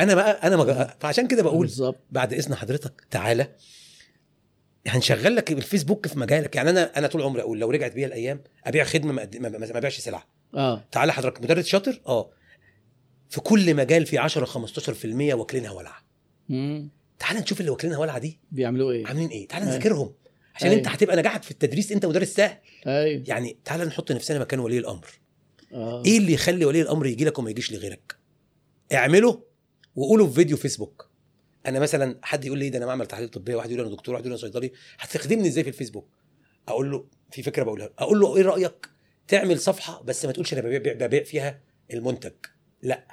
أنا بقى أنا مج... فعشان كده بقول بالظبط. بعد إذن حضرتك تعالى هنشغل لك الفيسبوك في مجالك. يعني أنا أنا طول عمري أقول لو رجعت بيا الأيام أبيع خدمة ما ما ما- أبيعش سلعة. آه. تعالى حضرتك مدرس شاطر؟ آه. في كل مجال في 10 15% واكلينها ولعة. تعالى نشوف اللي واكلينها ولعة دي. بيعملوا إيه؟ عاملين إيه؟ تعالى أيوة. نذاكرهم. عشان أيوة. انت هتبقى نجاحك في التدريس أنت مدرس سهل. أيوه. يعني تعالى نحط نفسنا مكان ولي الأمر. آه. إيه اللي يخلي ولي الأمر يجي لك وما يجيش لغيرك؟ اعمله وقوله في فيديو فيسبوك أنا مثلا حد يقول لي ده أنا بعمل تحاليل طبية واحد يقول أنا دكتور واحد يقول أنا صيدلي هتخدمني إزاي في الفيسبوك أقول له في فكرة بقولها له. أقول له إيه رأيك تعمل صفحة بس ما تقولش أنا ببيع ببيع, فيها المنتج لا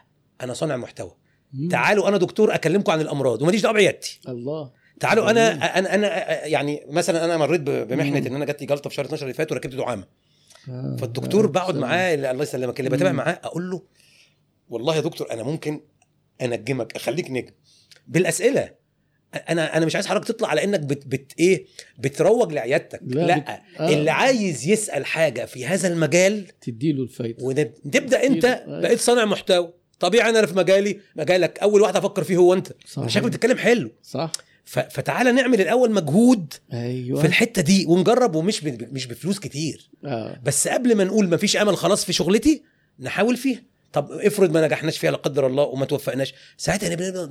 أنا صانع محتوى مم. تعالوا أنا دكتور أكلمكم عن الأمراض وماليش دعوة بعيادتي الله تعالوا أنا. أنا أنا يعني مثلا أنا مريت بمحنة مم. إن أنا جات لي جلطة في شهر 12 اللي فات وركبت دعامة آه. فالدكتور آه. بقعد. معاه الله يسلمك اللي بتابع. معاه أقول له والله يا دكتور أنا ممكن أنجمك أخليك نجم. بالأسئلة. أنا أنا مش عايز حضرتك تطلع على إنك بت, بت إيه بتروج لعيادتك. لا، لا, بت-. آه. اللي عايز يسأل حاجة في هذا المجال تديله الفايدة. ونبدا أنت أيوة. بقيت صانع محتوى. طبيعي أنا في مجالي مجالك أول واحد أفكر فيه هو أنت. شكلك بتتكلم حلو. صح. ف- فتعالى نعمل الأول مجهود أيوه. في الحتة دي ونجرب ومش ب- مش بفلوس كتير. آه. بس قبل ما نقول مفيش أمل خلاص في شغلتي نحاول فيها. طب افرض ما نجحناش فيها لا قدر الله وما توفقناش ساعتها نبدا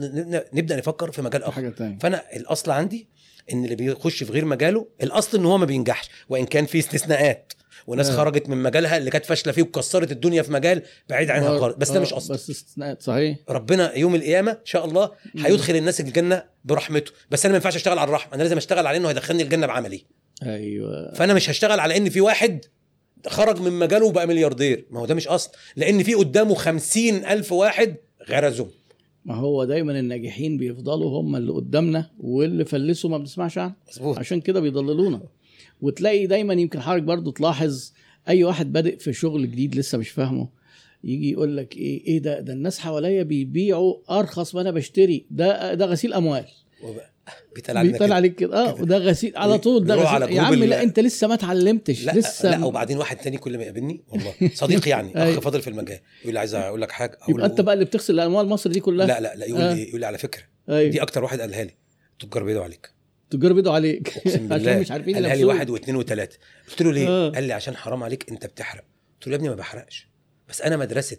نبدا, نفكر في مجال آخر. حاجة تانية. فأنا الأصل عندي إن اللي بيخش في غير مجاله الأصل إن هو ما بينجحش وإن كان في استثناءات وناس آه. خرجت من مجالها اللي كانت فاشلة فيه وكسرت الدنيا في مجال بعيد عنها بر- خالص بس ده آه، مش أصل. بس استثناءات صحيح. ربنا يوم القيامة إن شاء الله. هيدخل الناس الجنة برحمته بس أنا ما ينفعش أشتغل على الرحمة أنا لازم أشتغل على إنه هيدخلني الجنة بعملي. أيوه. فأنا مش هشتغل على إن في واحد خرج من مجاله وبقى ملياردير. ما هو ده مش أصل. لأن في قدامه خمسين ألف واحد غرزوا ما هو دايما الناجحين بيفضلوا هم اللي قدامنا واللي فلسوا ما بنسمعش عنه. عشان كده بيضللونا. وتلاقي دايما يمكن حضرتك برضو تلاحظ أي واحد بادئ في شغل جديد لسه مش فاهمه يجي يقول لك إيه إيه ده؟ ده الناس حواليا بيبيعوا أرخص ما أنا بشتري. ده ده غسيل أموال. وبقى بيتقال علينا كده. عليك كده. آه كده. ده غسيل على طول. ده غسيل. يا عم لا انت لسه ما اتعلمتش. لا لسه. لا وبعدين واحد تاني كل ما يقابلني والله صديق يعني أخ. فاضل في المجال يقول لي عايز أقول لك حاجة أقول يبقى أنت بقى اللي بتغسل الأموال مصر دي كلها؟ لا لا لا يقول آه. لي يقول لي على فكرة أيوه دي أكتر واحد قالها لي تجار بيدوا عليك. تجار بيدوا عليك. أقسم بالله. عشان مش عارفين قالها لي. واحد واثنين وثلاثة. قلت له ليه؟ آه. قال لي عشان حرام عليك أنت بتحرق. قلت له يا ابني ما بحرقش. بس أنا مدرسة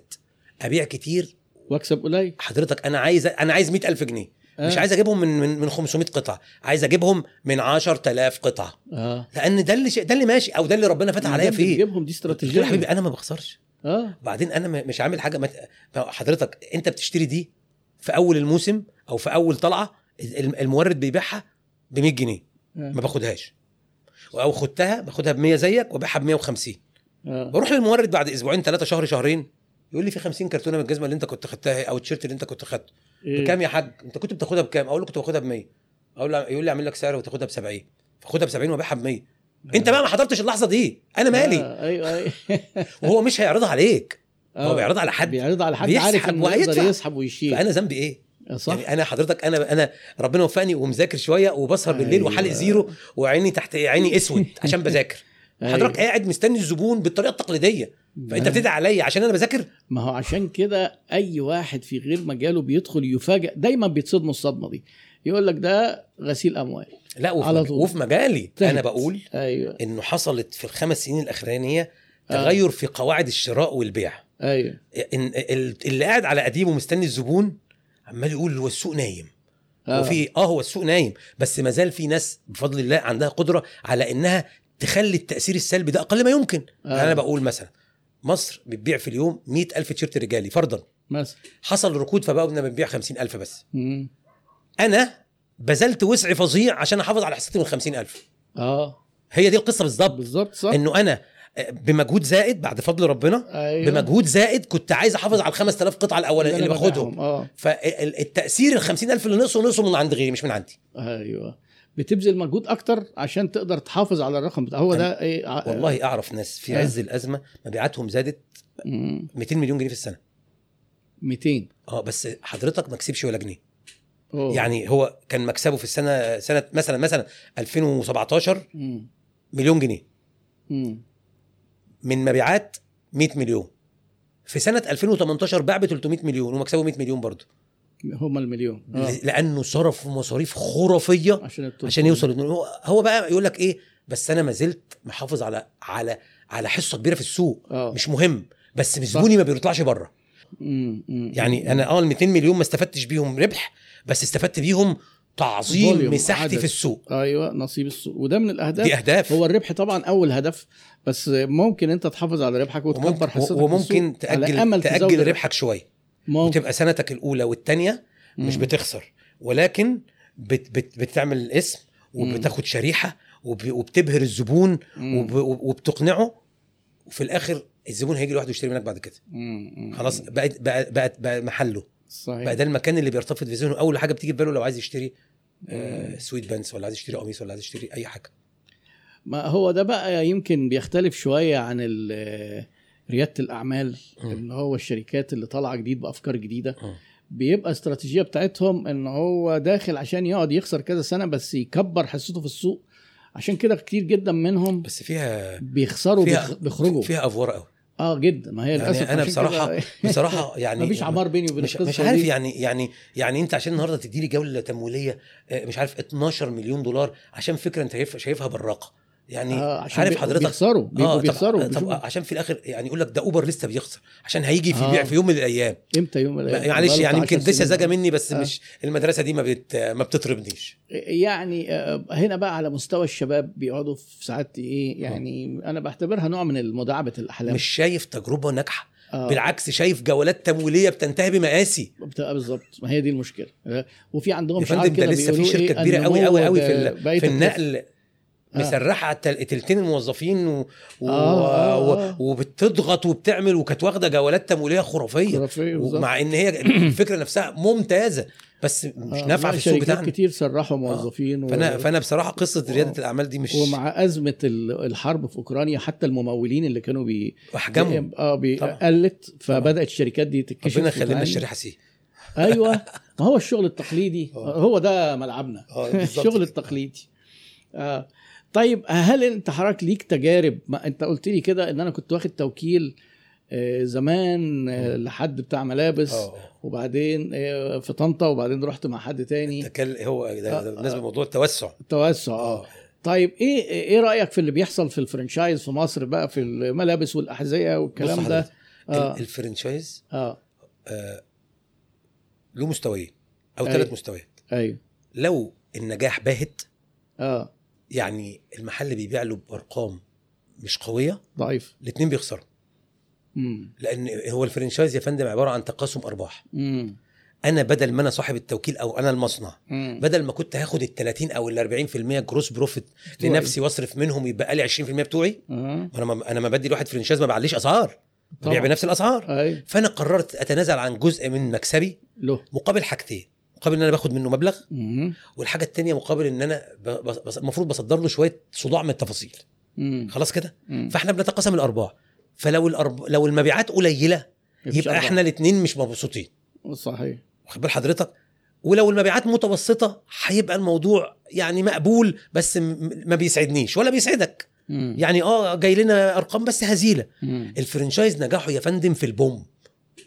أبيع كتير واكسب قليل. حضرتك أنا عايز أنا عايز 100000 جنيه. مش آه. عايز أجيبهم من من من 500 قطعة عايز أجيبهم من 10000 قطعة. آه. لأن ده اللي ده اللي ماشي أو ده اللي ربنا فتح عليا فيه. تجيبهم دي له يا استراتيجيه حبيبي أنا ما بخسرش. آه. وبعدين أنا مش عامل حاجة مت... حضرتك أنت بتشتري دي في أول الموسم أو في أول طلعة الم- المورد بيبيعها ب 100 جنيه آه. ما باخدهاش. أو خدتها باخدها ب 100 زيك وبيعها ب 150 آه. بروح للمورد بعد أسبوعين ثلاثة شهر شهرين يقول لي في 50 كرتونة من الجزمة اللي أنت كنت خدتها أو التيشيرت اللي أنت كنت خدته؟ بكام يا حاج؟ انت كنت بتاخدها بكام؟ أقول له كنت باخدها ب 100 أقول له يقول لي اعمل لك سعر وتاخدها ب 70 فاخدها ب 70 وابيعها ب 100 انت بقى ما حضرتش اللحظة دي. أنا مالي؟ آه. أيوه أيوه. وهو مش هيعرضها عليك. آه. هو بيعرضها على حد. بيعرض على حد عارف إنه يقدر. يسحب ويشيل. فأنا ذنبي إيه؟ صح. يعني أنا حضرتك أنا أنا ربنا وفقني ومذاكر شوية وبسهر بالليل أيوة. وحالق zero وعيني تحت عيني أسود عشان بذاكر. أيوة. حضرتك قاعد مستني الزبون بالطريقة التقليدية فأنت بتدعي عليا عشان أنا بذاكر ما هو عشان كده أي واحد في غير مجاله بيدخل يفاجئ دايما بيتصدموا الصدمة دي يقول لك ده غسيل أموال لا وفي, على. طول. وفي مجالي تهت. أنا بقول أيوه إنه حصلت في الخمس سنين الأخرانية آه. تغير في قواعد الشراء والبيع أيوه إن ال- اللي قاعد على قديمه مستني الزبون عمال يقول هو السوق نايم آه. وفي آه هو السوق نايم بس ما زال في ناس بفضل الله عندها قدرة على إنها تخلي التأثير السلبي ده أقل ما يمكن. آه. أنا بقول مثلا مصر بتبيع في اليوم مئة ألف تيشيرت رجالي فرضا. مثلا. حصل ركود فبقوا بدنا بنبيع خمسين ألف بس. مم. أنا بذلت وسع فظيع عشان أحافظ على حصتي من خمسين ألف. آه. هي دي القصة بالظبط. بالظبط صح. إنه أنا بمجهود زائد بعد فضل ربنا أيوه. بمجهود زائد كنت عايز أحافظ على ال 5000 قطعة الأولانية اللي أنا باخدهم. آه. فالتأثير ال 50000 اللي نقصوا نقصوا من عند غيري مش من عندي. أيوه. بتبذل مجهود أكتر عشان تقدر تحافظ على الرقم بتاع هو ده إيه ع- والله أعرف ناس في آه. عز الأزمة مبيعاتهم زادت مم. 200 مليون جنيه في السنة 200 آه بس حضرتك ما كسبش ولا جنيه أوه. يعني هو كان مكسبه في السنة سنة مثلا مثلا 2017 مم. مليون جنيه مم. من مبيعات 100 مليون في سنة 2018 باع ب 300 مليون ومكسبه 100 مليون برضه هم المليون آه. لأنه صرف مصاريف خرافية عشان عشان يوصل. هو هو بقى يقول لك إيه بس أنا ما زلت محافظ على على على حصة كبيرة في السوق آه مش مهم بس. زبوني ما بيطلعش بره يعني. أنا آه ال 200 مليون ما استفدتش بيهم ربح بس استفدت بيهم تعظيم مساحتي عدد. في السوق أيوه نصيب السوق وده من الأهداف دي أهداف هو الربح طبعا أول هدف بس ممكن أنت تحافظ على ربحك وتكبر وممكن, حصتك وممكن تاجل تأجل. ربحك شوية ممكن. وتبقى سنتك الأولى والثانيه مش. بتخسر ولكن بت بت بتعمل الاسم وبتاخد شريحة وب- وبتبهر الزبون. وب وبتقنعه وفي الآخر الزبون هيجي لوحده يشتري منك بعد كده. خلاص بقت بقى بقت بقى محله. صحيح. بقى ده المكان اللي بيرتفض في ذهنه. أول حاجة بتيجي في باله لو عايز يشتري آه sweat pants ولا عايز يشتري قميص ولا عايز يشتري أي حاجة. ما هو ده بقى يمكن بيختلف شوية عن ال- ريادة الأعمال مم. ان هو الشركات اللي طالعة جديد بأفكار جديدة مم. بيبقى استراتيجية بتاعتهم إن هو داخل عشان يقعد يخسر كذا سنة بس يكبر حصته في السوق عشان كده كتير جدا منهم بس فيها بيخسروا فيها بيخ- بيخرجوا فيها أفوار قوي آه جدا ما هي يعني للأسف أنا بصراحة بصراحة يعني مفيش عمار بيني وبين مش, مش عارف. يعني يعني يعني أنت عشان النهارده تدي لي جولة تمويلية آه، مش عارف 12 مليون دولار عشان فكرة أنت شايف- شايفها براقه يعني آه عشان عارف حضرتك بيخسروا بيبقوا طب, بيخسروا طب بيشوفوا عشان في الآخر يعني يقول لك ده أوبر لسه بيخسر عشان هيجي في آه. بيع في يوم من الأيام إمتى يوم من الأيام؟ معلش يعني يمكن 10 دي. سذاجه مني بس آه. مش المدرسة دي ما بت ما بتطربنيش يعني آه، هنا بقى على مستوى الشباب بيقعدوا في ساعات إيه يعني أنا بعتبرها نوع من مداعبه الأحلام مش شايف تجربة ناجحة آه. بالعكس شايف جولات تمويلية بتنتهي بمآسي بتبقى بالظبط ما هي دي المشكلة آه، وفي عندهم شعار كده لسه في شركة إيه، كبيرة قوي قوي قوي في. النقل مسرحة تل- تلتين الموظفين و... و... آه، و... آه. وبتضغط وبتعمل وكانت واخدة جولات تمويلية خرافية. بالظبط. مع إن هي الفكرة نافعه ممتازة بس مش آه، نافعة في السوق بتاعنا. كتير سرحوا موظفين و... فأنا فأنا بصراحة قصة رياده الأعمال دي مش ومع أزمة ال- الحرب في أوكرانيا حتى الممولين اللي كانوا بي احجامهم آه بي... قلت فبدأت الشركات دي تتكشف ربنا يخلينا وتعاني. الشريحه سي. أيوه. ما هو الشغل التقليدي. آه. هو ده ملعبنا. آه، الشغل. التقليدي. آه. طيب هل انت حضرتك ليك تجارب؟ ما انت قلت لي كده ان أنا كنت واخد توكيل آه، زمان آه، لحد بتاع ملابس آه وبعدين آه، في طنطا وبعدين رحت مع حد تاني. تكل هو آه، بالنسبة آه. لموضوع التوسع. توسع آه. طيب إيه إيه رأيك في اللي بيحصل في الفرنشايز في مصر بقى في الملابس والأحذية والكلام ده؟ ال- ال franchise آه. آه له مستويين أو. ثلاث مستويات. أيوه. لو النجاح باهت آه. يعني المحل بيبيع له بأرقام مش قوية؟ ضعيف. الاثنين بيخسروا. لأن هو ال franchise يا فندم عبارة عن تقاسم أرباح. امم أنا بدل ما أنا صاحب التوكيل أو أنا المصنع امم بدل ما كنت هاخد ال 30 أو ال 40% gross profit. لنفسي واصرف منهم يبقى لي 20% بتوعي أنا ما أنا ما بدي لواحد franchise ما بعليش أسعار. ببيع. بنفس الأسعار. أيوه فأنا قررت أتنازل عن جزء من مكسبي له. مقابل حاجتين. مقابل إن أنا باخد منه مبلغ. والحاجة الثانية مقابل إن أنا المفروض بصدر له شوية صداع من التفاصيل. خلاص كده. فإحنا بنتقاسم الأرباح. فلو الأرب... لو المبيعات قليلة يبقى. إحنا الاثنين مش مبسوطين. صحيح. واخد بال حضرتك؟ ولو المبيعات متوسطة هيبقى الموضوع يعني مقبول بس ما بيسعدنيش ولا بيسعدك. مم. يعني آه جاي لنا أرقام بس هزيلة. مم. الفرنشايز نجاحه يا فندم في البوم.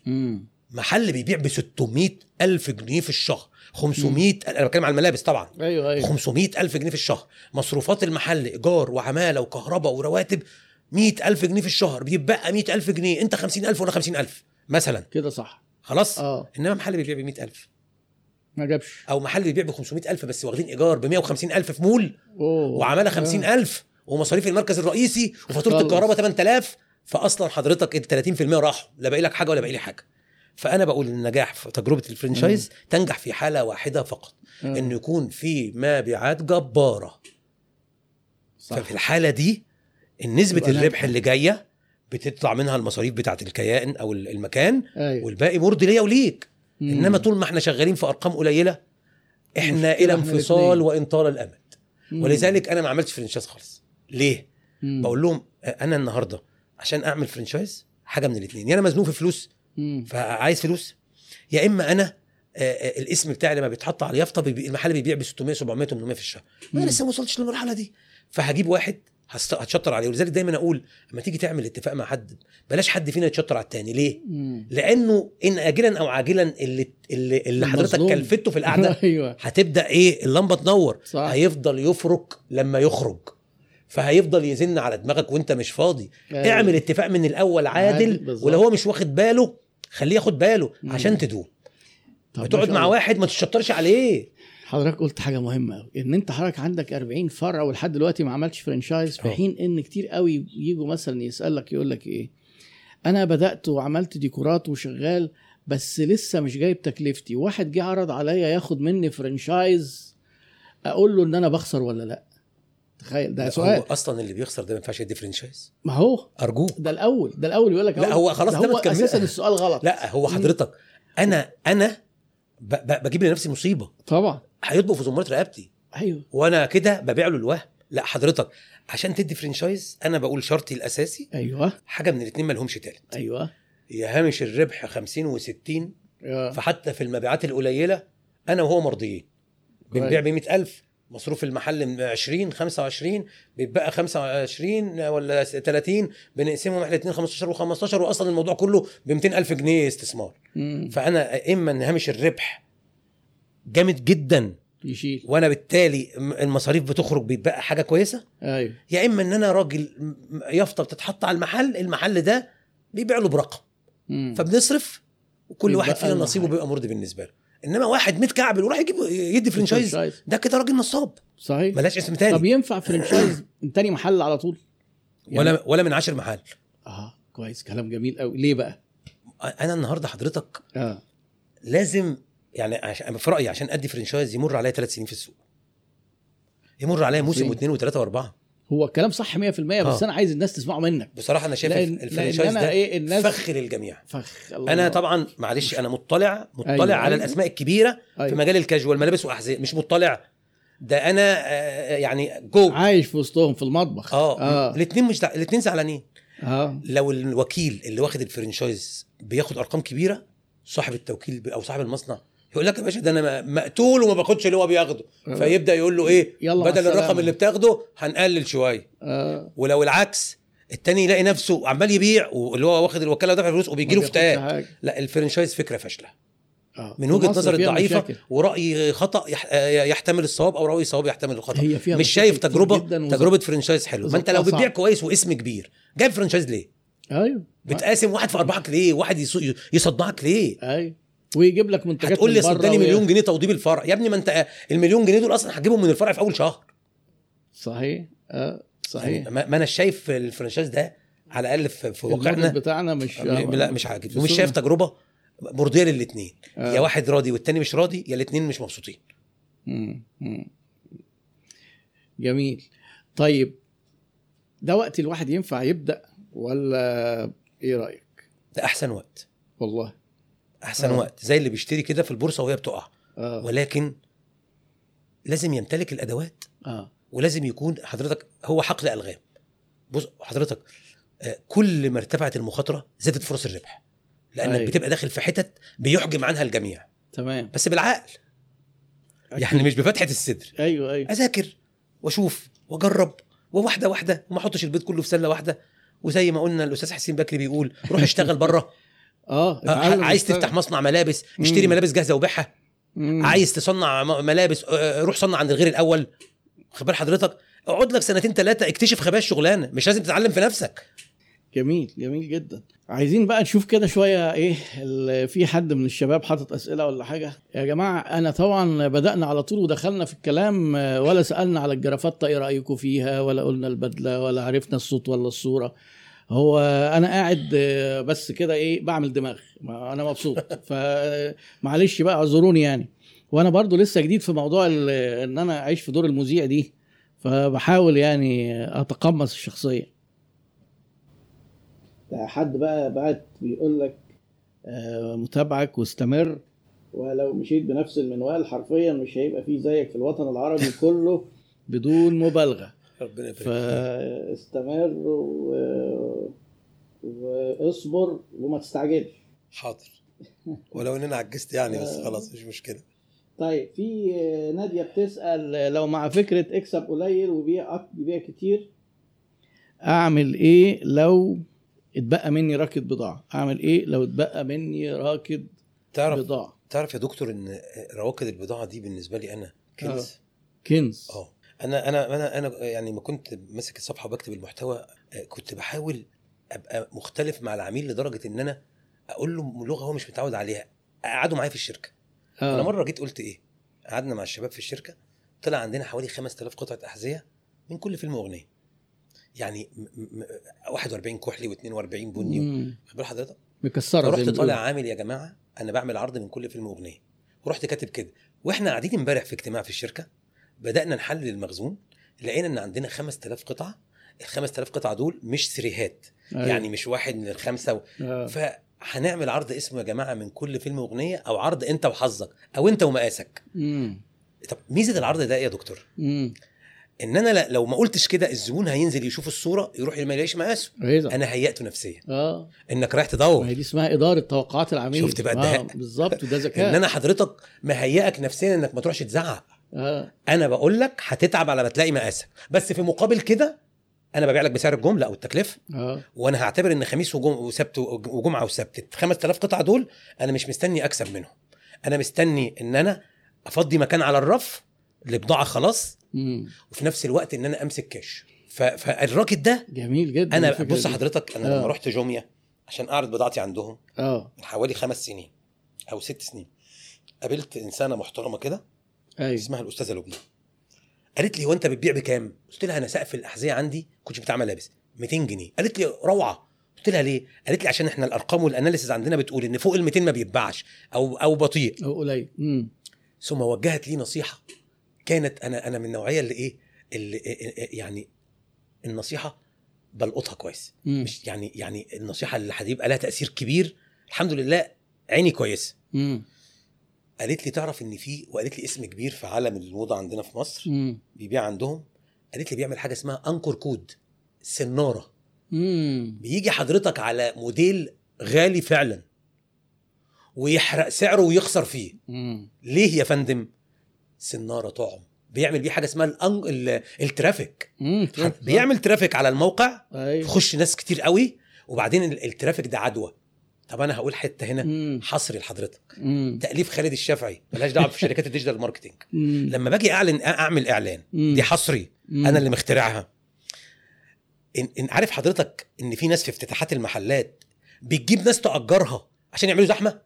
مم. محل بيبيع ب 600 ألف جنيه في الشهر. 500 أنا بتكلم على الملابس طبعا. أيوه أيوه. 500 ألف جنيه في الشهر. مصروفات المحل إيجار وعمالة وكهرباء ورواتب 100 ألف جنيه في الشهر. بيتبقى 100 ألف جنيه. أنت 50 ألف وأنا 50 ألف مثلا. كده صح. خلاص؟ آه. إنما محل بيبيع ب 100 ألف. ما جابش. أو محل بيبيع ب 500 ألف بس واخدين إيجار ب 150 ألف في مول. أوه. وعمالة 50 آه. ألف ومصاريف المركز الرئيسي وفاتورة. الكهرباء 8000 فاصلا حضرتك ال 30% راحوا. لا باقي لك حاجة ولا باقي لي حاجة. فأنا بقول النجاح في تجربة الفرنشايز تنجح في حالة واحدة فقط. إنه يكون في مبيعات جبارة صح. ففي الحالة دي نسبه الربح. اللي جاية بتطلع منها المصاريف بتاعه الكيان أو المكان أيوه والباقي مرضي ليا وليك مم. إنما طول ما إحنا شغالين في أرقام قليلة إحنا إلى انفصال. وإن طال الأمد مم. ولذلك أنا ما عملتش فرنشايز خالص ليه مم. بقول لهم أنا النهارده عشان أعمل فرنشايز حاجة من الاثنين يا أنا مزنوق في فلوس مم. فعايز فلوس يا إما أنا آه، آه، الاسم بتاعي لما بيتحط على اليافطة المحل بيبيع ب 600 700 800 في الشهر. أنا لسه ما وصلتش للمرحلة دي فهجيب واحد هتشطر عليه ولذلك دايما أقول لما تيجي تعمل اتفاق مع حد بلاش حد فينا يتشطر على التاني ليه؟ مم. لأنه إن اجلا أو عاجلا اللي اللي, اللي حضرتك. كلفته في القعدة أيوه هتبدأ إيه اللمبة تنور صح هيفضل يفرك لما يخرج فهيفضل يزن على دماغك وأنت مش فاضي أيوة. اعمل اتفاق من الأول عادل, عادل،. ولو هو مش واخد باله خليه ياخد باله مم. عشان تدوم بتقعد شاء مع. واحد ما تشطرش عليه حضرتك قلت حاجة مهمة قوي إن أنت حضرتك عندك 40 فرع ولحد دلوقتي ما عملتش franchise في أه. حين إن كتير قوي يجوا مثلا يسألك يقول لك إيه أنا بدأت وعملت ديكورات وشغال بس لسه مش جايب تكلفتي واحد جه عرض عليا ياخد مني franchise أقول له إن أنا بخسر ولا لأ تخيل ده سؤال. هو أصلا اللي بيخسر ده ما ينفعش يدي فرنشايز. ما هو. ارجوك ده الأول ده الأول يقول لك لا،. هو خلاص ده هو أساسا السؤال غلط. لا هو حضرتك أنا أنا بجيب لنفسي مصيبة. طبعا. هيطبق في زمرة رقبتي. أيوه. وأنا كده ببيع له الوهم. لا حضرتك عشان تدي فرنشايز أنا بقول شرطي الأساسي. أيوه. حاجة من الاثنين ما لهمش تالت. أيوه. يا هامش الربح 50 و60 آه. فحتى في المبيعات القليلة أنا وهو مرضيين. بنبيع ب 100000 مصروف المحل 20 25 بيتبقى 25 ولا 30 بنقسمهم إحنا الاثنين 15 و15 واصلا الموضوع كله ب 200000 جنيه استثمار مم. فأنا إما إن هامش الربح جامد جدا يشيل وأنا بالتالي المصاريف بتخرج بيتبقى حاجة كويسة أيوه يا إما إن أنا راجل يافطة بتتحط على المحل المحل ده بيبيع له برقم. فبنصرف وكل واحد فينا. نصيبه بيبقى مرضي بالنسبة له إنما واحد متكعبل وراح يجيب يدي franchise. ده كده راجل نصاب. صحيح. بلاش اسم طب تاني ينفع franchise من تاني محل على طول؟ يعني- ولا ولا من عشر محل. آه كويس. كلام جميل قوي. ليه بقى؟ أنا النهارده حضرتك آه. لازم يعني عشان في رأيي عشان أدي franchise يمر عليا ثلاث سنين في السوق. يمر عليا موسم. واثنين وثلاثة وأربعة. هو الكلام صح 100% بس آه. أنا عايز الناس تسمعه منك. بصراحة أنا شايف لأن- الفرنشايز لأن ده إيه الناس- فخ للجميع. فخ الله. أنا. طبعا معلش أنا مطلع مطلع أيوة، على أيوة. الأسماء الكبيرة في أيوة. مجال الكاجوال ملابس وأحذية. مش مطلع. ده أنا آه، يعني جو. عايش في وسطهم في المطبخ. آه آه. الاثنين مش الاثنين زعلانين. آه. لو الوكيل اللي واخد الفرنشايز بياخد أرقام كبيرة صاحب التوكيل أو صاحب المصنع يقول لك يا باشا ده أنا مقتول وما باخدش اللي هو بياخده آه. فيبدأ يقول له إيه يلا بدل السلامة. الرقم اللي بتاخده هنقلل شوية آه ولو العكس التاني يلاقي نفسه عمال يبيع واللي هو واخد الوكالة ودافع فلوس وبيجي له حاجة. لا ال franchise فكرة فاشلة آه. من وجهة نظري الضعيفه. ورأي خطأ آه، يحتمل الصواب أو رأي صواب يحتمل الخطأ هي فيها مش شايف تجربة تجربة franchise حلوة ما أنت لو بتبيع. كويس واسم كبير جايب franchise ليه أيوه بتقاسم واحد في ارباحك ليه واحد يص- يصدعك ليه أيوه ويجيب لك منتجات هتقول لي من صدقني مليون جنيه توضيب الفرع. يا ابني ما انت المليون جنيه دول أصلا هتجيبهم من الفرع في اول شهر. صحيح. آه صحيح. يعني ما أنا شايف الفرنشايز ده على الاقل في, واقعنا بتاعنا مش لا مش عاجبني في ومش. شايف تجربة مرضية للاثنين آه. يا واحد راضي والتاني مش راضي يا الاثنين مش مبسوطين. مم. مم. جميل. طيب ده وقت الواحد ينفع يبدأ ولا إيه رأيك؟ ده أحسن وقت. والله. أحسن آه. وقت. زي اللي بيشتري كده في البورصة وهي بتقع. آه. ولكن لازم يمتلك الأدوات. آه. ولازم يكون حضرتك هو حقل ألغام. بص حضرتك آه، كل ما ارتفعت المخاطرة زادت فرص الربح. لأنك أيوة. بتبقى داخل في حتت بيحجم عنها الجميع. تمام. بس بالعقل. يعني مش بفتحة الصدر. أيوه أيوه. أذاكر وأشوف وأجرب وواحدة واحدة. وما أحطش البيت كله في سلة واحدة. وزي ما قلنا الأستاذ حسين بكري بيقول روح اشتغل بره. آه آه، عايز. تفتح مصنع ملابس اشتري مم. ملابس جاهزة وبيعها. عايز تصنع ملابس آه، روح صنع عند الغير الأول. بال حضرتك اقعد لك سنتين ثلاثة اكتشف خبايا الشغلانة. مش لازم تتعلم في نفسك. جميل جميل جدا. عايزين بقى نشوف كده شوية إيه في حد من الشباب حاطط أسئلة ولا حاجة؟ يا جماعة أنا طبعا بدأنا على طول ودخلنا في الكلام آه، ولا سألنا على الجرافطه إيه رأيكم فيها؟ ولا قلنا البدلة؟ ولا عرفنا الصوت ولا الصورة؟ هو أنا قاعد آه، بس كده إيه بعمل دماغ ما أنا مبسوط. فمعلش بقى اعذروني يعني. وأنا برضو لسه جديد في موضوع إن أنا أعيش في دور المذيع دي. فبحاول يعني أتقمص الشخصية. حد بقى بعت بيقول لك آه، متابعك واستمر. ولو مشيت بنفس المنوال حرفيا مش هيبقى فيه زيك في الوطن العربي كله بدون مبالغة. ربنا يبارك. فاستمر و... واصبر وما تستعجلش. حاضر. ولو ان أنا عجزت يعني بس آه. خلاص مش مشكلة. طيب في نادية بتسأل لو مع فكرة اكسب قليل وبيع بيبيع كتير أعمل إيه لو اتبقى مني راكد بضاعة؟ أعمل إيه لو اتبقى مني راكد تعرف بضاعة؟ تعرف يا دكتور إن رواكد البضاعة دي بالنسبة لي أنا كنز؟ كنز. آه. أنا أنا أنا أنا يعني ما كنت ماسك الصفحة وبكتب المحتوى آه، كنت بحاول أبقى مختلف مع العميل لدرجة إن أنا أقول له لغة هو مش متعود عليها اقعدوا معايا في الشركة. أنا آه مرة جيت قلت إيه؟ قعدنا مع الشباب في الشركة طلع عندنا حوالي 5000 قطعة أحذية من كل فيلم وأغنية. يعني م- م- 41 كحلي و42 بني. خد بال حضرتك؟ مكسرة ما طالع. عامل يا جماعة أنا بعمل عرض من كل فيلم وأغنية. ورحت كاتب كده. وإحنا قاعدين امبارح في اجتماع في الشركة بدأنا نحلل المخزون لقينا إن عندنا 5000 قطعة ال 5000 قطعة دول مش سريهات أيوة. يعني مش واحد من الخمسة و... آه. فهنعمل عرض اسمه يا جماعة من كل فيلم واغنيه أو عرض أنت وحظك أو أنت ومقاسك مم. طب ميزة العرض ده إيه يا دكتور مم. إن أنا لو ما قلتش كده الزبون هينزل يشوف الصورة يروح ما يلاقيش مقاسه رضا أنا هيأته نفسيا آه إنك رايح ما تدور هي دي اسمها إدارة توقعات العميل شفت بقى آه؟ بالظبط وده ذكاء إن أنا حضرتك مهيئك نفسيا إنك ما تروحش تزعق آه. أنا بقول لك هتتعب على ما تلاقي مقاسك. بس في مقابل كده أنا ببيع لك بسعر الجملة أو التكلفة. آه. وأنا هعتبر إن خميس وجم... وسبت وجمعة وسبت ال 5000 قطعة دول أنا مش مستني أكسب منهم. أنا مستني إن أنا أفضي مكان على الرف لبضاعة خلاص. مم. وفي نفس الوقت إن أنا أمسك كاش ف... فالراجل ده جميل جدا. أنا بص. حضرتك أنا آه. لما رحت جوميا عشان أعرض بضاعتي عندهم آه. من حوالي خمس سنين أو ست سنين قابلت إنسانة محترمة كده أيوه اسمها الأستاذة لبنى. قالت لي هو أنت بتبيع بكام؟ قلت لها أنا سقف الأحذية عندي كنت بتاع ملابس 200 جنيه. قالت لي روعة. قلت لها ليه؟ قالت لي عشان إحنا الأرقام وال analysis عندنا بتقول إن فوق ال 200 ما بيتباعش أو أو بطيء. أو قليل. ثم وجهت لي نصيحة. كانت أنا أنا من النوعية اللي إيه اللي يعني النصيحة بلقطها كويس. مم. مش يعني يعني النصيحة اللي هتبقى لها تأثير كبير. الحمد لله عيني كويسة. قالت لي تعرف إن في وقالت لي اسم كبير في عالم الموضة عندنا في مصر مم. بيبيع عندهم قالت لي بيعمل حاجة اسمها أنكور كود سنارة مم. بيجي حضرتك على موديل غالي فعلا ويحرق سعره ويخسر فيه مم. ليه يا فندم سنارة طعم بيعمل بيه حاجة اسمها الأن... ال... ال traffic مم. بيعمل traffic على الموقع أيوه يخش ناس كتير قوي وبعدين ال- ال traffic ده عدوى طب أنا هقول حتة هنا مم. حصري لحضرتك مم. تأليف خالد الشافعي ملهاش دعوة بشركات ال digital marketing. لما باجي أعلن أعمل إعلان مم. دي حصري مم. أنا اللي مخترعها إن, إن عارف حضرتك إن في ناس في افتتاحات المحلات بتجيب ناس تأجرها عشان يعملوا زحمة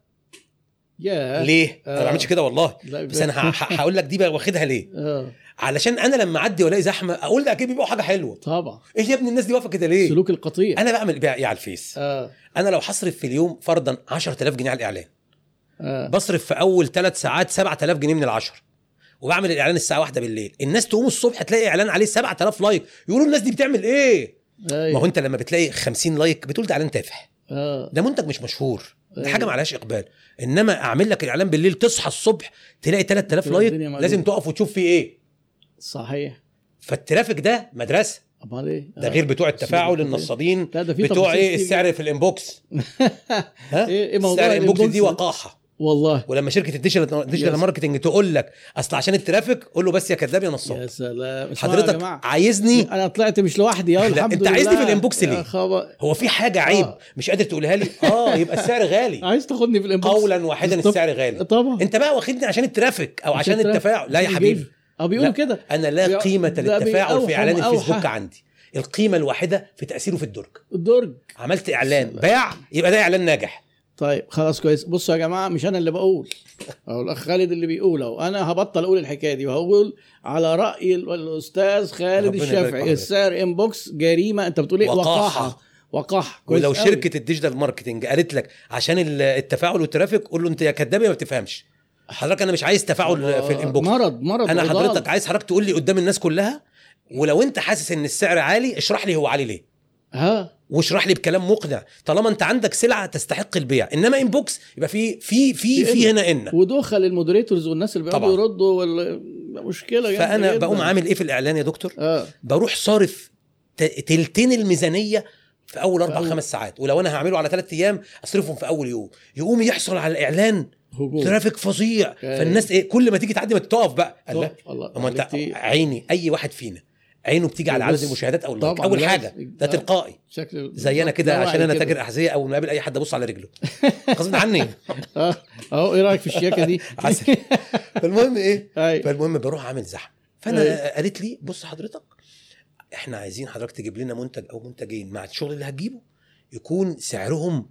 يا ليه أنا ما آه. بعملش كده والله بس أنا هقول لك دي بقى واخدها ليه آه علشان أنا لما أعدي وألاقي زحمة أقول ده أكيد بيبيعوا حاجة حلوة. طبعا. إيه يا ابني الناس دي واقفة كده ليه؟ سلوك القطيع. أنا بعمل بيع إيه على الفيس؟ آه. أنا لو هصرف في اليوم فرضا 10000 جنيه على الإعلان. آه. بصرف في أول ثلاث ساعات 7000 جنيه من العشر. وبعمل الإعلان الساعة واحدة بالليل. الناس تقوم الصبح تلاقي إعلان عليه 7000 like. يقولوا الناس دي بتعمل إيه؟ أيوه. ما هو أنت لما بتلاقي 50 like بتقول ده إعلان تافه. آه. ده منتج مش مشهور. ده حاجة أيوة. ما عليهاش إقبال. إنما أعمل لك الإعلان بالليل تصحى الصبح تلاقي 3000 تلاقي like. لازم تقف وتشوف فيه إيه؟ صحيح. فال traffic ده مدرسة. أمال إيه؟ ده آه. غير بتوع التفاعل سلوك النصابين لا ده في بتوع إيه؟ السعر في ال inbox. ها؟ إيه إيه موضوع ال inbox دي؟ وقاحة. والله. ولما شركة ال digital digital yes. marketing تقول لك أصل عشان ال traffic قول له بس يا كذاب يا يا نصاب سلام يا حضرتك جماعة. عايزني؟ أنا طلعت مش لوحدي. يا الحمد لله عايزني في ال inbox يا ليه؟ خبر. هو في حاجة عيب آه. مش قادر تقولها لي؟ آه يبقى السعر غالي. عايز تاخدني في ال inbox؟ قولا واحدا السعر غالي. طبعا. أنت بقى واخدني عشان ال traffic أو عشان. التفاعل. لا يا حبيبي. يجيب. آه بيقولوا. كده. أنا لا قيمة للتفاعل في إعلان الفيسبوك. عندي. القيمة الواحدة في تأثيره في الدرج. الدرج. عملت إعلان. باع يبقى ده إعلان ناجح. طيب خلاص كويس. بصوا يا جماعة مش أنا اللي بقول. أو الأخ خالد اللي بيقول أهو. أنا هبطل أقول الحكاية دي. وهقول على رأي ال- الأستاذ خالد الشافعي. السعر inbox جريمة. أنت بتقول إيه. وقاحة. كويس ولو قوي. شركة ال digital marketing قالت لك عشان ال- التفاعل وال traffic قول له أنت يا كذاب يا ما بتفهمش. حضرتك أنا مش عايز تفاعل في ال inbox. مرض مرض أنا. حضرتك عايز حضرتك تقول لي قدام الناس كلها ولو أنت حاسس إن السعر عالي اشرح لي هو عالي ليه. ها؟ واشرح لي بكلام مقنع. طالما أنت عندك سلعة تستحق البيع. إنما inbox يبقى في في في في هنا إن. ودخل ال moderators والناس اللي بيقعدوا. يردوا وال... مشكلة جامدة فأنا جداً. بقوم عامل إيه في الإعلان يا دكتور؟ آه. بروح صارف تلتين الميزانية في أول أربع خمس ساعات. ولو أنا هعمله على ثلاث أيام أصرفهم في أول يوم. يقوم يحصل على الإعلان هجوم ترافيك فظيع أيوة. فالناس إيه كل ما تيجي تعدي ما تقف بقى قال لا الله أما أنت. عيني أي واحد فينا عينه بتيجي على عدد المشاهدات أو طبعاً أول. حاجة ده آه. تلقائي شكل زي أنا كده ده عشان أنا. تاجر أحذية أول ما اقابل أي حد أبص على رجله غصب عني آه أهو إيه رأيك في الشياكة دي؟ عسل. فالمهم إيه. فالمهم بروح أعمل زحمة فأنا. قالت لي بص حضرتك إحنا عايزين حضرتك تجيب لنا منتج أو منتجين مع الشغل اللي هتجيبه يكون سعرهم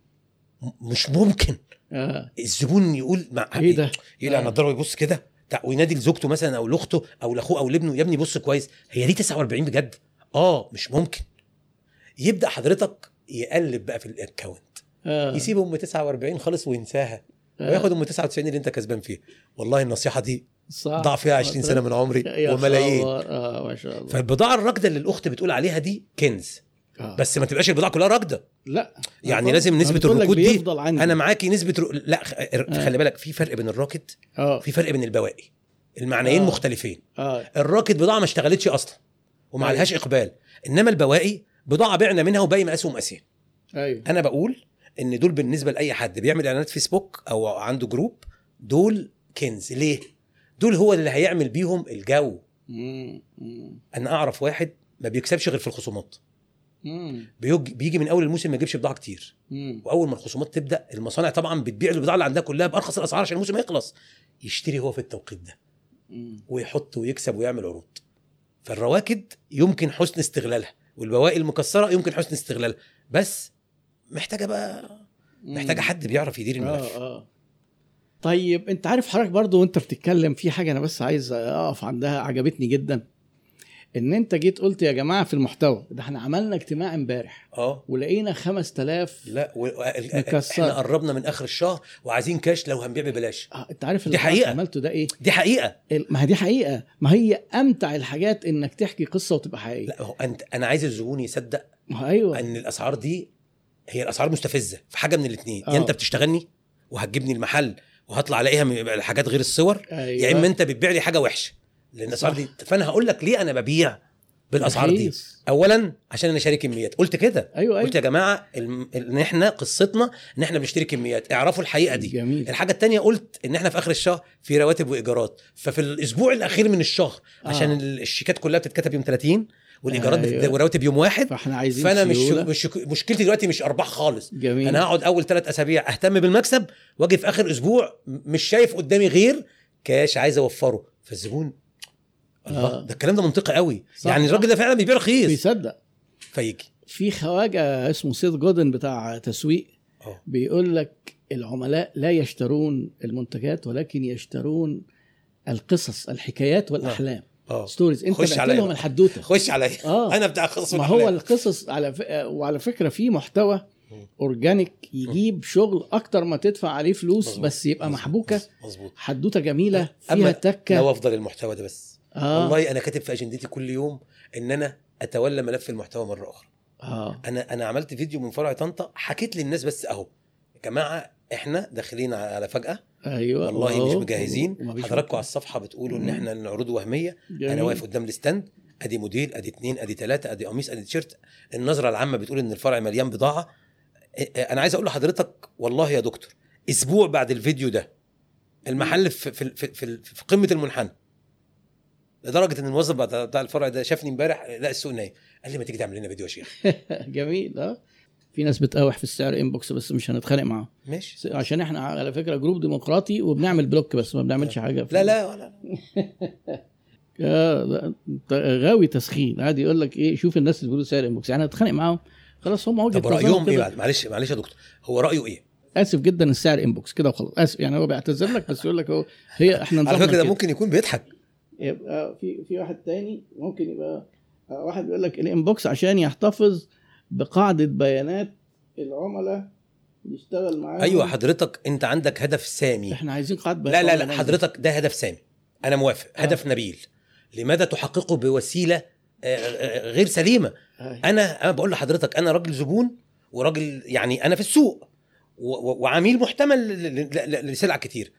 مش ممكن. آه. الزبون يقول مع إيه ده؟ يقلع آه. نضاره ويبص كده. وينادي لزوجته مثلا أو لأخته أو لأخوه أو لابنه يا ابني بص كويس. هي دي 49 بجد؟ آه مش ممكن. يبدأ حضرتك يقلب بقى في ال account آه. يسيب أم 49 خالص وينساها. آه. وياخد أم 99 اللي أنت كسبان فيها. والله النصيحة دي صح. ضاع فيها 20 سنة من عمري وملايين. آه ما شاء الله. فالبضاعة الراكده اللي الأخت بتقول عليها دي كنز. آه. بس ما تبقاش البضاعة كلها راكدة. لا. يعني أنا لازم لك الركود دي عندي. أنا معاكي نسبة رو... لا خ- آه. خلي بالك في فرق بين الراكد آه. في فرق بين البواقي. المعنيين آه. مختلفين. آه. الراكد بضاعة ما اشتغلتش أصلا وما أيوة. عليهاش إقبال. إنما البواقي بضاعة بعنا منها وباقي مقاسه ومقاسين. أيوه. أنا بقول إن دول بالنسبة لأي حد بيعمل إعلانات فيسبوك أو عنده group دول كنز. ليه؟ دول هو اللي هيعمل بيهم الجو. مم. مم. أنا أعرف واحد ما بيكسبش غير في الخصومات. بيجي من أول الموسم ما يجيبش بضاعة كتير. مم. وأول ما الخصومات تبدأ المصانع طبعا بتبيع البضاعة اللي عندها كلها بأرخص الأسعار عشان الموسم يخلص. يشتري هو في التوقيت ده. مم. ويحط ويكسب ويعمل عروض. فالرواكد يمكن حسن استغلالها. والبواقي المكسرة يمكن حسن استغلالها. بس محتاجة بقى محتاجة حد بيعرف يدير الملف. آه آه. طيب أنت عارف حضرتك برضو وأنت بتتكلم في حاجة أنا بس عايز أقف عندها عجبتني جدا. إن أنت جيت قلت يا جماعة في المحتوى ده إحنا عملنا اجتماع إمبارح. آه. ولقينا 5000 لا و... مكسر. إحنا قربنا من آخر الشهر وعايزين كاش لو هنبيع ببلاش. آه أنت عارف دي اللي حقيقة. عملته ده إيه؟ دي حقيقة. ما هي دي حقيقة. ما هي أمتع الحاجات إنك تحكي قصة وتبقى حقيقية. لا هو أنت أنا عايز الزبون يصدق ما أيوه. إن الأسعار دي هي الأسعار مستفزة في حاجة من الاثنين آه. يا أنت بتشتغلني وهتجيبني المحل وهطلع ألاقيها من حاجات غير الصور أيوه يا إما أنت بتبيع لي حاجة وحشة. صح. دي فأنا هقول لك ليه أنا ببيع بالأسعار دي. اولا عشان أنا شاري كميات قلت كده أيوه قلت أيوه يا جماعة إن إحنا قصتنا إن إحنا بنشتري كميات اعرفوا الحقيقة دي جميل الحاجة التانية قلت إن إحنا في آخر الشهر في رواتب وإيجارات ففي الأسبوع الأخير من الشهر آه. عشان ال- الشيكات كلها بتتكتب يوم 30 والإيجارات أيوة. أيوة. والرواتب يوم واحد فإحنا عايزين فأنا مش. مش مشكلتي دلوقتي مش أرباح خالص جميل أنا هقعد أول ثلاث أسابيع أهتم بالمكسب وأجي في آخر أسبوع مش شايف قدامي غير كاش عايز أوفره فالزبون الله. آه. ده الكلام ده منطقي قوي. صح، يعني الراجل. ده فعلا بيبيع رخيص. بيصدق. فيجي. في خواجة اسمه سيد جودن بتاع تسويق آه. بيقول لك العملاء لا يشترون المنتجات ولكن يشترون القصص الحكايات والأحلام. آه. stories انت خش بعت عليا. لهم. الحدوتة. خش عليا. آه. أنا بتاع خصم ما هو القصص على ف... وعلى فكرة في محتوى. organic يجيب شغل أكتر ما تدفع عليه فلوس مظبوط. بس يبقى. محبوكة. مظبوط. حدوتة جميلة فيها تكة. لو أفضل المحتوى ده بس. آه. والله أنا كاتب في أجندتي كل يوم إن أنا أتولى ملف المحتوى مرة أخرى. آه. أنا أنا عملت فيديو من فرع طنطا حكيت للناس بس أهو. يا جماعة إحنا داخلين على فجأة. أيوه. والله وأهو. مش مجهزين. حضراتكم على الصفحة بتقولوا إن. إحنا العروض وهمية. جميل. أنا واقف قدام ال stand. أدي موديل أدي اتنين أدي تلاتة أدي قميص أدي تيشيرت. النظرة العامة بتقول إن الفرع مليان بضاعة. أنا عايز أقول لحضرتك والله يا دكتور أسبوع بعد الفيديو ده المحل في في في, في, في قمة المنحنى لدرجة إن الموظف بتاع الفرع ده شافني امبارح لا السوق نايم. قال لي ما تيجي تعمل لنا فيديو يا شيخ. جميل آه. في ناس بتقاوح في السعر inbox بس مش هنتخانق معاهم. ماشي. عشان إحنا على فكرة group ديمقراطي وبنعمل block بس ما بنعملش حاجة لا لا ولا آه غاوي تسخين. عادي يقول لك إيه شوف الناس اللي بيقولوا سعر inbox يعني هتخانق معاهم؟ خلاص هم وجهة طب رأيهم إيه. بعد؟ معلش معلش يا دكتور. هو رأيه إيه؟ آسف جدا السعر inbox كده وخلاص. آسف يعني هو بيعتذر لك بس يقول لك هو هي إحنا على فكرة ده. ممكن يكون بيضحك. يبقى في في واحد تاني ممكن يبقى آه، واحد بيقول لك ال inbox عشان يحتفظ بقاعدة بيانات العملاء يشتغل معاهم. أيوه حضرتك أنت عندك هدف سامي. إحنا عايزين قاعدة لا بيانات لا لا عملاء. حضرتك ده هدف سامي. أنا موافق. آه. هدف نبيل. لماذا تحققه بوسيلة آه، آه، غير سليمة؟ أيوة. أنا أنا بقول لحضرتك أنا راجل زبون وراجل يعني أنا في السوق وعميل محتمل لسلع كتير.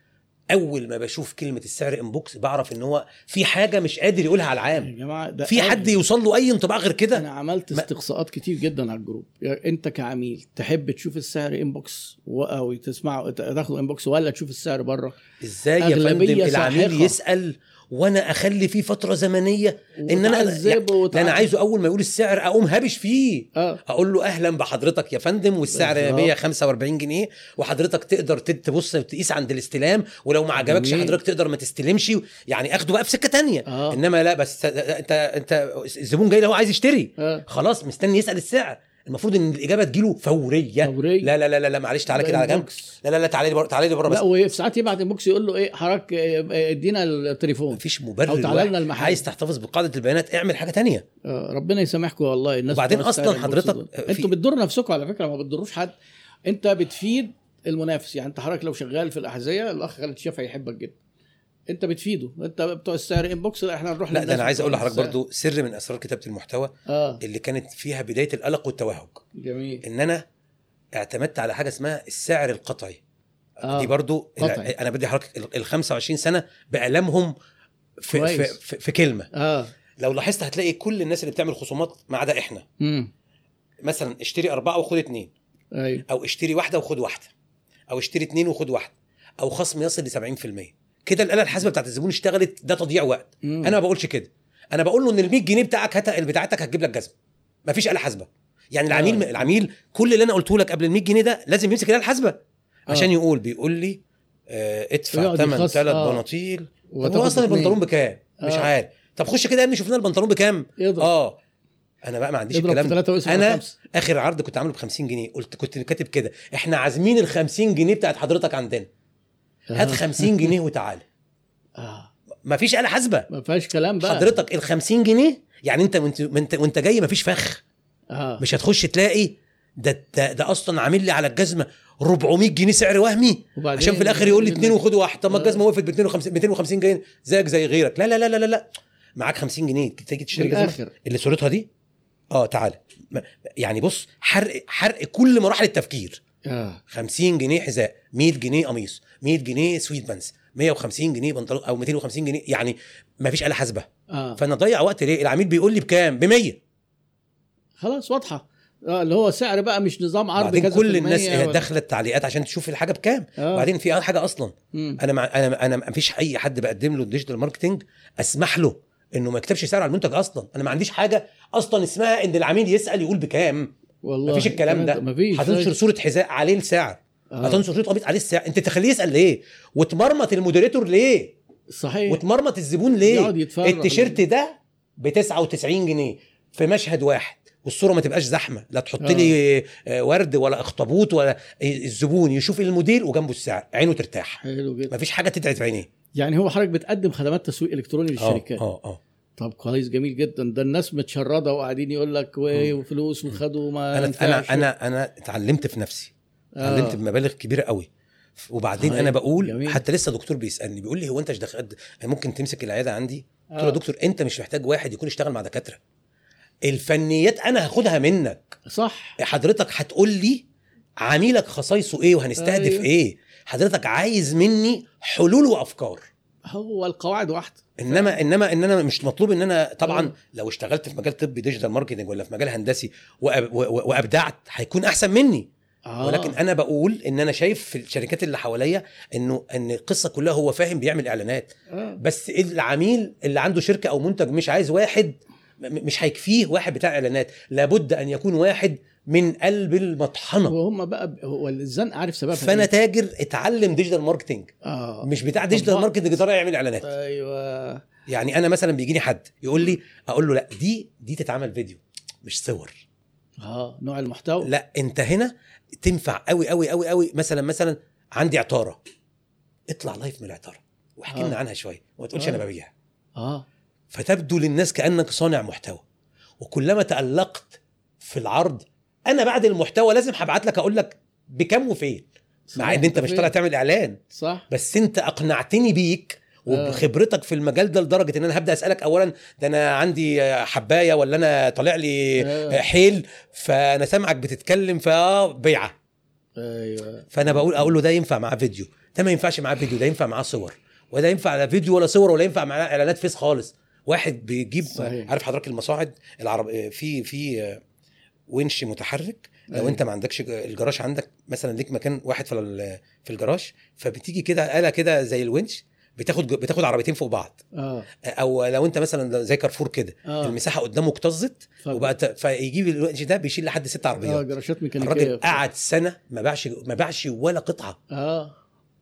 أول ما بشوف كلمة السعر inbox بعرف إن هو في حاجة مش قادر يقولها على يا العام جماعة ده في حد. يوصل له أي انطباع غير أنا كده عملت ما- استقصاءات كتير جدا على ال group يعني أنت كعميل تحب تشوف السعر inbox أو تسمعه تاخده inbox ولا تشوف السعر بره إزاي يا فندم العميل. يسأل وأنا اخلي فيه فتره زمنيه ان أنا لا أنا عايزه اول ما يقول السعر اقوم هابش فيه. آه. أقول له أهلا بحضرتك يا فندم والسعر بالظبط. 145 جنيه وحضرتك تقدر تبص تقيس عند الاستلام ولو ما عجبكش. حضرتك تقدر ما تستلمش يعني اخده بقى في سكة تانية. آه. انما لا بس انت انت الزبون جاي هو عايز يشتري. آه. خلاص مستني يسأل السعر. المفروض إن الإجابة تجيله فورية. فوري لا لا لا لا, معلش تعالى كده على جنب. لا لا لا تعالى لي بره تعالى لي بره بس. لا وفي ساعات يبعت inbox يقول له إيه حضرتك آه، آه، ادينا التليفون. مفيش مبرر أو تعالى. لنا المحل. عايز تحتفظ بقاعدة البيانات اعمل حاجة تانية. آه، ربنا يسامحكم والله. الناس وبعدين inbox حضرتك أنتوا بتضروا نفسكم على فكرة ما بتضروش حد. انت بتفيد المنافس. يعني انت حضرتك لو شغال في الأحذية الأخ خالد شافعي يحبك جدا. انت بتفيده. انت بتوع السعر انبوكس لا إحنا نروح لا ده أنا عايز أقول لحضرتك. برضو سر من اسرار كتابة المحتوى آه. اللي كانت فيها بداية القلق والتوهج. جميل. إن أنا اعتمدت على حاجة اسمها السعر القطعي. آه، دي برضو قطعي. أنا بدي حضرتك ال- ال 25 سنة بألمهم في, في, كويس. في, في كلمة. آه. لو لاحظت هتلاقي كل الناس اللي بتعمل خصومات ما عدا إحنا. امم مثلا اشتري أربعة وخد اثنين أيوه. أو اشتري واحدة وخد واحدة. أو اشتري اثنين وخد واحدة. أو خصم يصل ل 70% كده الآلة الحاسبة بتاعت الزبون اشتغلت ده تضييع وقت مم. أنا ما بقولش كده أنا بقول له إن ال 100 جنيه بتاعك هت... بتاعتك هتجيب لك جزمة مفيش آلة حاسبة يعني العميل آه. العميل كل اللي أنا قلته لك قبل ال 100 جنيه ده لازم يمسك الآلة الحاسبة عشان آه. يقول بيقول لي آه ادفع ثمن ثلاث آه. بناطيل هو أصلا. البنطلون بكام مش آه. عارف طب خش كده يا ابني شوف لنا البنطلون بكام آه أنا بقى ما عنديش الكلام ده أنا. آخر عرض كنت عامله ب 50 جنيه قلت كنت كاتب كده إحنا عازمين ال 50 جنيه بتاعت حضرتك عندنا هات آه. 50 جنيه وتعالى. آه. مفيش آلة حاسبة. ما فيهاش كلام بقى. حضرتك ال 50 جنيه يعني أنت وانت وانت, وأنت جاي مفيش فخ. آه. مش هتخش تلاقي ده ده, ده أصلا عامل لي على الجزمة 400 جنيه سعر وهمي. عشان في الآخر يقول لي لك- وخد واحد. طب ما آه. الجزمة وقفت ب 250 250 جنيه. زيك زي غيرك. لا لا لا لا لا. معاك 50 جنيه. تيجي تشتري جزمة. اللي صورتها دي؟ آه تعالى. ما- يعني بص حرق حرق كل مراحل التفكير. آه. 50 جنيه حذاء 100 جنيه قميص 100 جنيه sweat pants 150 جنيه بنطلون أو 250 جنيه يعني ما فيش آلة حاسبة. آه. فأنا ضيع وقت ليه؟ العميل بيقول لي بكام؟ ب 100 خلاص واضحة. آه اللي هو سعر بقى مش نظام عرض بعدين كذا كل الناس داخله التعليقات عشان تشوف الحاجة بكام. آه. بعدين في حاجة أصلا. مم. أنا مع أنا أنا ما فيش أي حد بقدم له ال digital marketing أسمح له إنه ما يكتبش سعر على المنتج أصلا. أنا ما عنديش حاجة أصلا اسمها إن العميل يسأل يقول بكام. والله. ما فيش الكلام ده. مفيش. هتنشر صورة حذاء عليه السعر آه. هتنشر صورة قميص عليه السعر أنت تخليه يسأل ليه؟ وتمرمط ال moderator ليه؟ صحيح. وتمرمط الزبون ليه؟ يقعد يتفرج. التيشيرت ده ب 99 جنيه في مشهد واحد. والصورة ما تبقاش زحمة. لا تحط آه. لي آه، ورد ولا اخطبوط ولا الزبون. يشوف الموديل وجنبه السعر عينه ترتاح. حلو جدا. مفيش حاجة توجع في عينيه. يعني هو حضرتك بتقدم خدمات تسويق إلكتروني آه للشركات. آه آه. طب كويس جميل جدا ده الناس متشردة وقاعدين يقول لك وفلوس وخدوا ما أنا. أنا أنا أنا اتعلمت في نفسي آه. اتعلمت بمبالغ كبيرة قوي وبعدين طيب، أنا بقول جميل. حتى لسه دكتور بيسألني بيقول لي هو أنت مش دخل ممكن تمسك العيادة عندي قلت له آه. يا دكتور أنت مش محتاج واحد يكون يشتغل مع دكاترة الفنيات أنا هاخدها منك صح حضرتك هتقول لي عميلك خصائصه إيه وهنستهدف أيوه. إيه حضرتك عايز مني حلول وأفكار هو القواعد واحدة إنما إنما ان أنا مش مطلوب إن أنا طبعا. لو اشتغلت في مجال طبي digital marketing ولا في مجال هندسي وأب وأبدعت هيكون أحسن مني آه. ولكن أنا بقول إن أنا شايف في الشركات اللي حواليا إنه إن القصة كلها هو فاهم بيعمل إعلانات آه. بس العميل اللي عنده شركة أو منتج مش عايز واحد مش هيكفيه واحد بتاع إعلانات لابد أن يكون واحد من قلب المطحنة. وهم بقى هو الزنق عارف سببها فأنا إيه؟ تاجر اتعلم digital marketing آه. مش بتاع digital. marketing طالع يعمل إعلانات. أيوه. يعني أنا مثلا بيجيني حد يقول لي أقول له لا دي دي تتعمل فيديو مش صور. آه نوع المحتوى. لا أنت هنا تنفع قوي قوي قوي قوي مثلا مثلا عندي عطارة. اطلع live من العطارة واحكي لنا آه. عنها شوية وما تقولش آه. أنا ببيع آه. فتبدو للناس كأنك صانع محتوى. وكلما تألقت في العرض أنا بعد المحتوى لازم هبعت لك أقول لك بكام وفين مع ان انت مش؟ طالع تعمل اعلان صح بس انت اقنعتني بيك. وبخبرتك في المجال ده لدرجة ان أنا هبدأ اسألك اولا ده أنا عندي حباية ولا أنا طالع لي آه. حيل فأنا سامعك بتتكلم فاه بيعة أيوه فأنا بقول أقول له ده ينفع معاه فيديو ده ما ينفعش معاه فيديو ده ينفع معاه صور وده ينفع لا فيديو ولا صور ولا ينفع معاه إعلانات فيس خالص واحد بيجيب صحيح. عارف حضرتك المصاعد العرب في في ونش متحرك. لو أيوة. انت ما عندكش الجراج عندك مثلا ليك مكان واحد في في الجراج فبتيجي كده آلة كده زي الونش بتاخد بتاخد عربيتين فوق بعض. آه. أو لو انت مثلا زي كارفور كده آه. المساحة قدامه اكتظت وبقت فيجيب الوقت ده بيشيل لحد ست آه عربيات جراشات ميكانيكية. الراجل قعد سنة ما باعش ما باعش ولا قطعة. آه.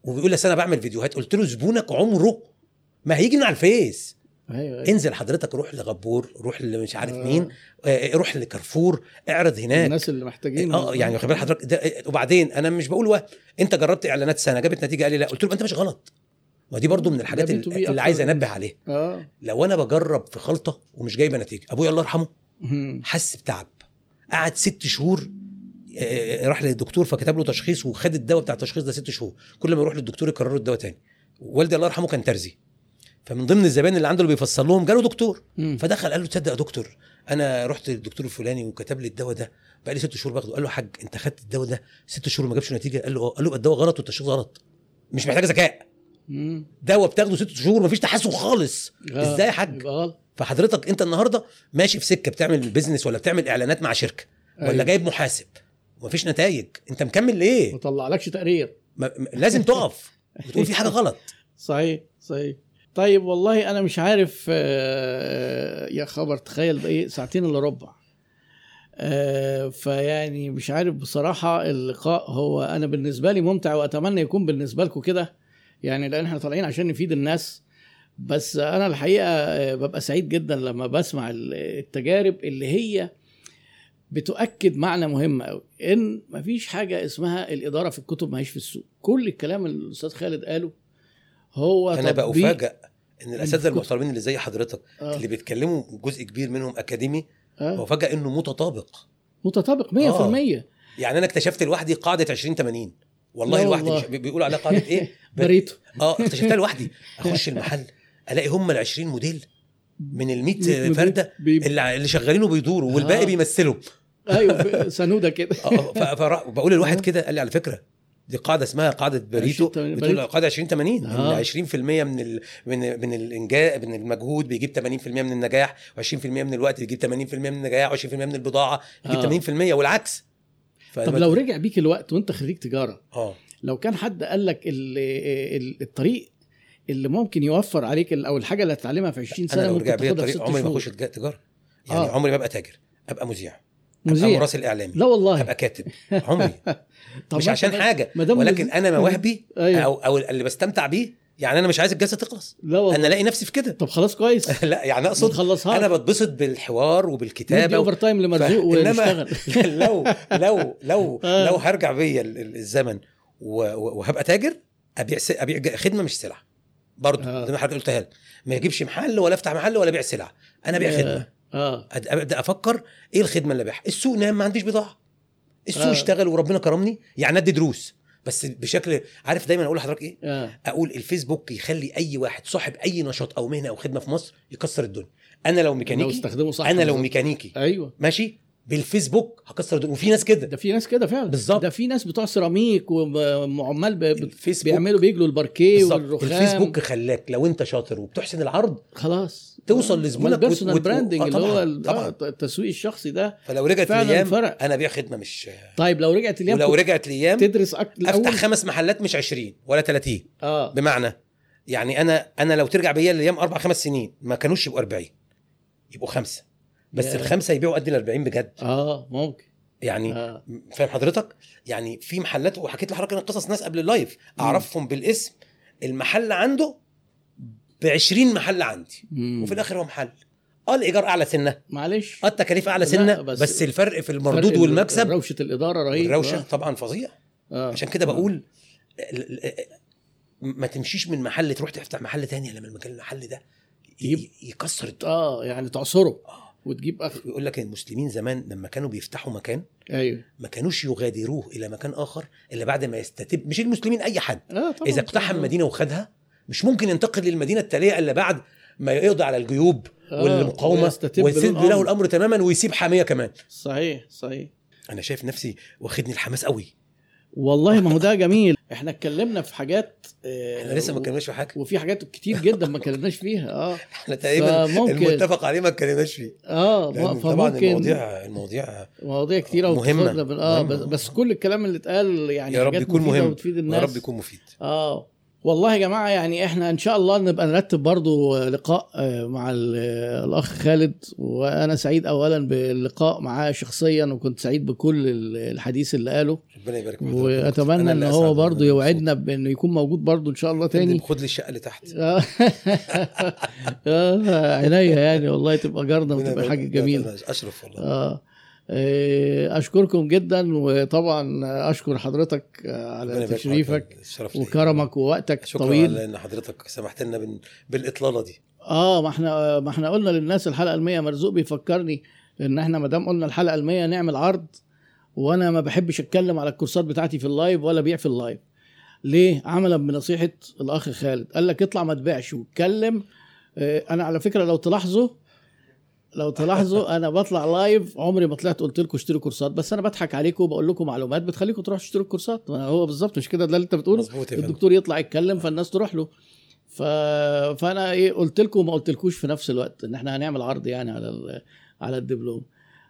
وبيقول لي أنا بعمل فيديوهات. قلت له زبونك عمره ما هيجي من على الفيس. أيوه أيوه. انزل حضرتك روح لغبور روح لمش عارف آه. مين آه، روح لكارفور اعرض هناك. الناس اللي محتاجين آه يعني واخد بال حضرتك؟ ده وبعدين أنا مش بقول وهم أنت جربت إعلانات سنة جابت نتيجة؟ قال لي لا. قلت له أنت مش غلط. ما دي برضو من الحاجات اللي, B2B اللي عايز أنبه عليها. آه. لو أنا بجرب في خلطة ومش جايبة نتيجة أبويا الله يرحمه. حس بتعب. قعد ست شهور آه، راح للدكتور فكتب له تشخيص وخد الدواء بتاع التشخيص ده ست شهور. كل ما يروح للدكتور يكرر له الدواء تاني. والدي الله يرحمه كان ترزي. فمن ضمن الزبائن اللي عنده اللي بيفصل لهم جاله دكتور. مم. فدخل قال له تصدق يا دكتور أنا رحت للدكتور الفلاني وكتب لي الدواء ده بقى لي ست شهور باخده. قال له حاج أنت خدت الدواء ده ست شهور ما جابش نتيجة؟ قال له آه. قال له الدواء غلط والتشخيص غلط. مش محتاج ذكاء. دواء بتاخده ست شهور مفيش تحسن خالص. آه. إزاي يا حاج؟ فحضرتك أنت النهارده ماشي في سكة بتعمل business ولا بتعمل إعلانات مع شركة ولا أيوة. جايب محاسب؟ ومفيش نتائج. أنت مكمل ليه؟ ما طلعلكش تقرير. ما لازم تقف. بتقول في حاجة غلط. صحيح صحيح. طيب والله أنا مش عارف آه، يا خبر تخيل إيه ساعتين إلا ربع. آه، فيعني مش عارف بصراحة اللقاء هو أنا بالنسبة لي ممتع وأتمنى يكون بالنسبة لكم كده يعني لأن إحنا طالعين عشان نفيد الناس. بس أنا الحقيقة آه، ببقى سعيد جدا لما بسمع ال- التجارب اللي هي بتؤكد معنى مهم قوي إن مفيش حاجة اسمها الإدارة في الكتب ما هيش في السوق. كل الكلام اللي الأستاذ خالد قاله هو أنا بافاجئ إن الأساتذة. المحترمين اللي زي حضرتك آه. اللي بيتكلموا جزء كبير منهم أكاديمي آه. بفاجئ إنه متطابق متطابق 100% يعني أنا اكتشفت لوحدي قاعدة 20 80 والله لوحدي. مش بيقولوا عليها قاعدة إيه بريتو آه اكتشفتها لوحدي أخش المحل ألاقي هم ال 20 موديل من ال 100 موديل فردة اللي شغالين وبيدوروا والباقي آه. بيمثلوا أيوه سنودة كده فبقول للواحد آه. كده قال لي على فكرة دي قاعدة اسمها قاعدة بريتو 20 80 بتقول. قاعدة 20 80 آه. إن 20% من ال من من الانجاز من المجهود بيجيب 80% من النجاح و20% من الوقت بيجيب 80% من النجاح و20% من البضاعة آه. يجيب 80% والعكس طب لو رجع بيك الوقت وانت خريج تجارة آه لو كان حد قال لك ال- ال- الطريق اللي ممكن يوفر عليك أو الحاجة اللي هتتعلمها في 20 أنا سنة لو ممكن رجع بيا تاخدها في الطريق ست عمري ما أخش تجا- تجارة يعني آه. عمري ما أبقى تاجر أبقى مذيع أبقى مذيع. مراسل إعلامي. لا والله. أبقى كاتب. عمري. طب مش عشان حاجة. ولكن أنا مواهبي أيوة. أو أو اللي بستمتع بيه يعني أنا مش عايز الجلسة تخلص. لا والله. أنا الاقي نفسي في كده. طب خلاص كويس. لا يعني أقصد أنا بتبسط بالحوار ندي وبالكتابه اوفر تايم لمرزوق ونشتغل لو لو لو آه. لو هرجع بيا ال- ال- الزمن وهبقى تاجر أبيع س- أبيع خدمة مش سلعة. برضه آه. زي ما حضرتك قلتها لك. ما يجيبش محل ولا أفتح محل ولا أبيع سلعة. أنا أبيع خدمة. آه. أبدأ أفكر إيه الخدمة اللي ابيعها السوق نام ما عنديش بضاعة. السوق آه. اشتغل وربنا كرمني يعني أدي دروس. بس بشكل عارف دايما أقول لحضرتك إيه؟ آه. أقول الفيسبوك يخلي أي واحد صاحب أي نشاط أو مهنة أو خدمة في مصر يكسر الدنيا. أنا لو لو ميكانيكي استخدمه صح أنا لو. ميكانيكي. أيوه. ماشي؟ بالفيسبوك هكسر الدنيا. وفي ناس كده. ده في ناس كده فعلا. بالظبط. ده في ناس بتوع سيراميك وعمال بيعملوا بيجلوا الباركيه. والرخام. الفيسبوك خلاك لو انت شاطر وبتحسن العرض خلاص. توصل لزبونك ال personal وت- branding آه اللي هو طبعاً، ال- طبعاً. آه، التسويق الشخصي ده فلو رجعت الأيام فرق. أنا أبيع خدمة مش طيب لو رجعت الأيام ولو رجعت الأيام تدرس أكتر أفتح خمس محلات مش 20 ولا 30 آه. بمعنى يعني أنا أنا لو ترجع بيا الأيام أربع خمس سنين ما كانوش يبقوا 40 يبقوا خمسة. بس يا. الخمسة يبيعوا قد ال 40 بجد. آه ممكن. يعني آه. فاهم حضرتك؟ يعني في محلات وحكيت لحضرتك أنا قصص ناس قبل اللايف. أعرفهم بالاسم. المحل عنده ب 20 محل عندي. مم. وفي الآخر هو محل. آه الإيجار أعلى سنة. معلش. آه التكاليف أعلى سنة. بس- بس, الفرق في المردود والمكسب. روشة الإدارة رهيب. والروشة آه. طبعا فظيع آه. عشان كده بقول ال- ما تمشيش من محل تروح تفتح محل تاني لما المحل ده يكسر الدنيا. آه يعني تعصره. آه. وتجيب اخر يقول لك المسلمين زمان لما كانوا بيفتحوا مكان أيوه. ما كانوش يغادروه إلى مكان آخر إلا بعد ما يستتب مش المسلمين أي حد. آه طبعا إذا اقتحم طبعاً. مدينة وخدها مش ممكن ينتقل للمدينة التالية إلا بعد ما يقضي على الجيوب آه، والمقاومة ويسد. له الأمر تماما ويسيب حامية كمان. صحيح صحيح. أنا شايف نفسي واخدني الحماس قوي. والله ما هو ده جميل. إحنا اتكلمنا في حاجات آه، إحنا لسه ما اتكلمناش في حاجة. وفي حاجات كتير جدا ما اتكلمناش فيها آه. إحنا تقريبا فممكن- المتفق عليه ما اتكلمناش فيه. آه ما- طبعا فممكن المواضيع المواضيع مواضيع. وتاخدنا بال- آه مهمة. بس, بس كل الكلام اللي اتقال يعني يا رب يكون مهم. يا رب يكون مفيد. آه. والله يا جماعة يعني إحنا إن شاء الله نبقى نرتب برضو لقاء آه، مع ال- الأخ خالد. وأنا سعيد اولا باللقاء معاه شخصيا وكنت سعيد بكل ال- الحديث اللي قاله. ربنا يبارك فيك وأتمنى إن هو برضو يوعدنا بإنه يكون موجود برضو إن شاء الله. تاني. خد لي الشقة اللي تحت. آه. آه، عينيا يعني والله تبقى جارنا وتبقى حاجة جميلة. أشرف والله. آه. آه، أشكركم جدا وطبعا أشكر حضرتك آه، على. تشريفك. وكرمك ووقتك شكرا طويل على إن حضرتك سمحت لنا بال- بالإطلالة دي. آه ما إحنا ما إحنا قلنا للناس الحلقة المية مرزوق بيفكرني إن إحنا ما دام قلنا الحلقة المية نعمل عرض وأنا ما بحبش أتكلم على الكورسات بتاعتي في ال live ولا بيع في ال live. ليه؟ عملا بنصيحة الأخ خالد. قال لك اطلع ما تبيعش واتكلم. آه، أنا على فكرة لو تلاحظوا لو تلاحظوا أنا بطلع لايف عمري ما طلعت قلت لكم اشتروا كورسات بس أنا بضحك عليكم وبقول لكم معلومات بتخليكم تروحوا تشتروا الكورسات ما هو بالظبط مش كده؟ ده اللي أنت بتقوله؟ الدكتور يطلع يتكلم فالناس تروح له. ف... فأنا إيه قلت لكم وما قلتلكوش في نفس الوقت إن إحنا هنعمل عرض يعني على ال... على الدبلوم.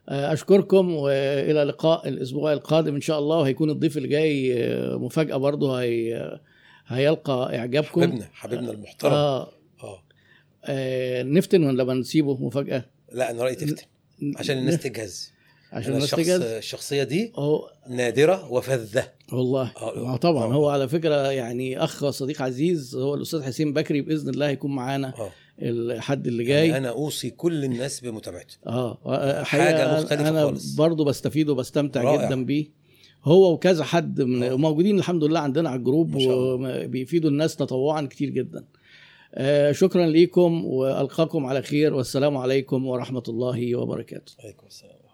آه، أشكركم وإلى لقاء الأسبوع القادم إن شاء الله وهيكون الضيف اللي جاي آه، مفاجأة برضه هي... هيلقى إعجابكم. حبيبنا حبيبنا المحترم. آه. آه. آه نفتن ولا بنسيبه مفاجأة. لا أنا رأيي تفتن عشان الناس تجهز عشان أنا الناس الشخص تجهز الشخصية دي هو نادرة وفذة والله آه، ما طبعا آه. هو على فكرة يعني أخ وصديق عزيز هو الأستاذ حسين بكري بإذن الله هيكون معانا الحد اللي جاي يعني أنا أوصي كل الناس بمتابعته آه حاجة مختلفة أنا خالص. برضه بستفيد وبستمتع رائع. جدا بيه هو وكذا حد من آه. موجودين الحمد لله عندنا على الجروب. وبيفيدوا الناس تطوعا كتير جدا آه شكرا ليكم وألقاكم على خير والسلام عليكم ورحمة الله وبركاته. عليكم السلام.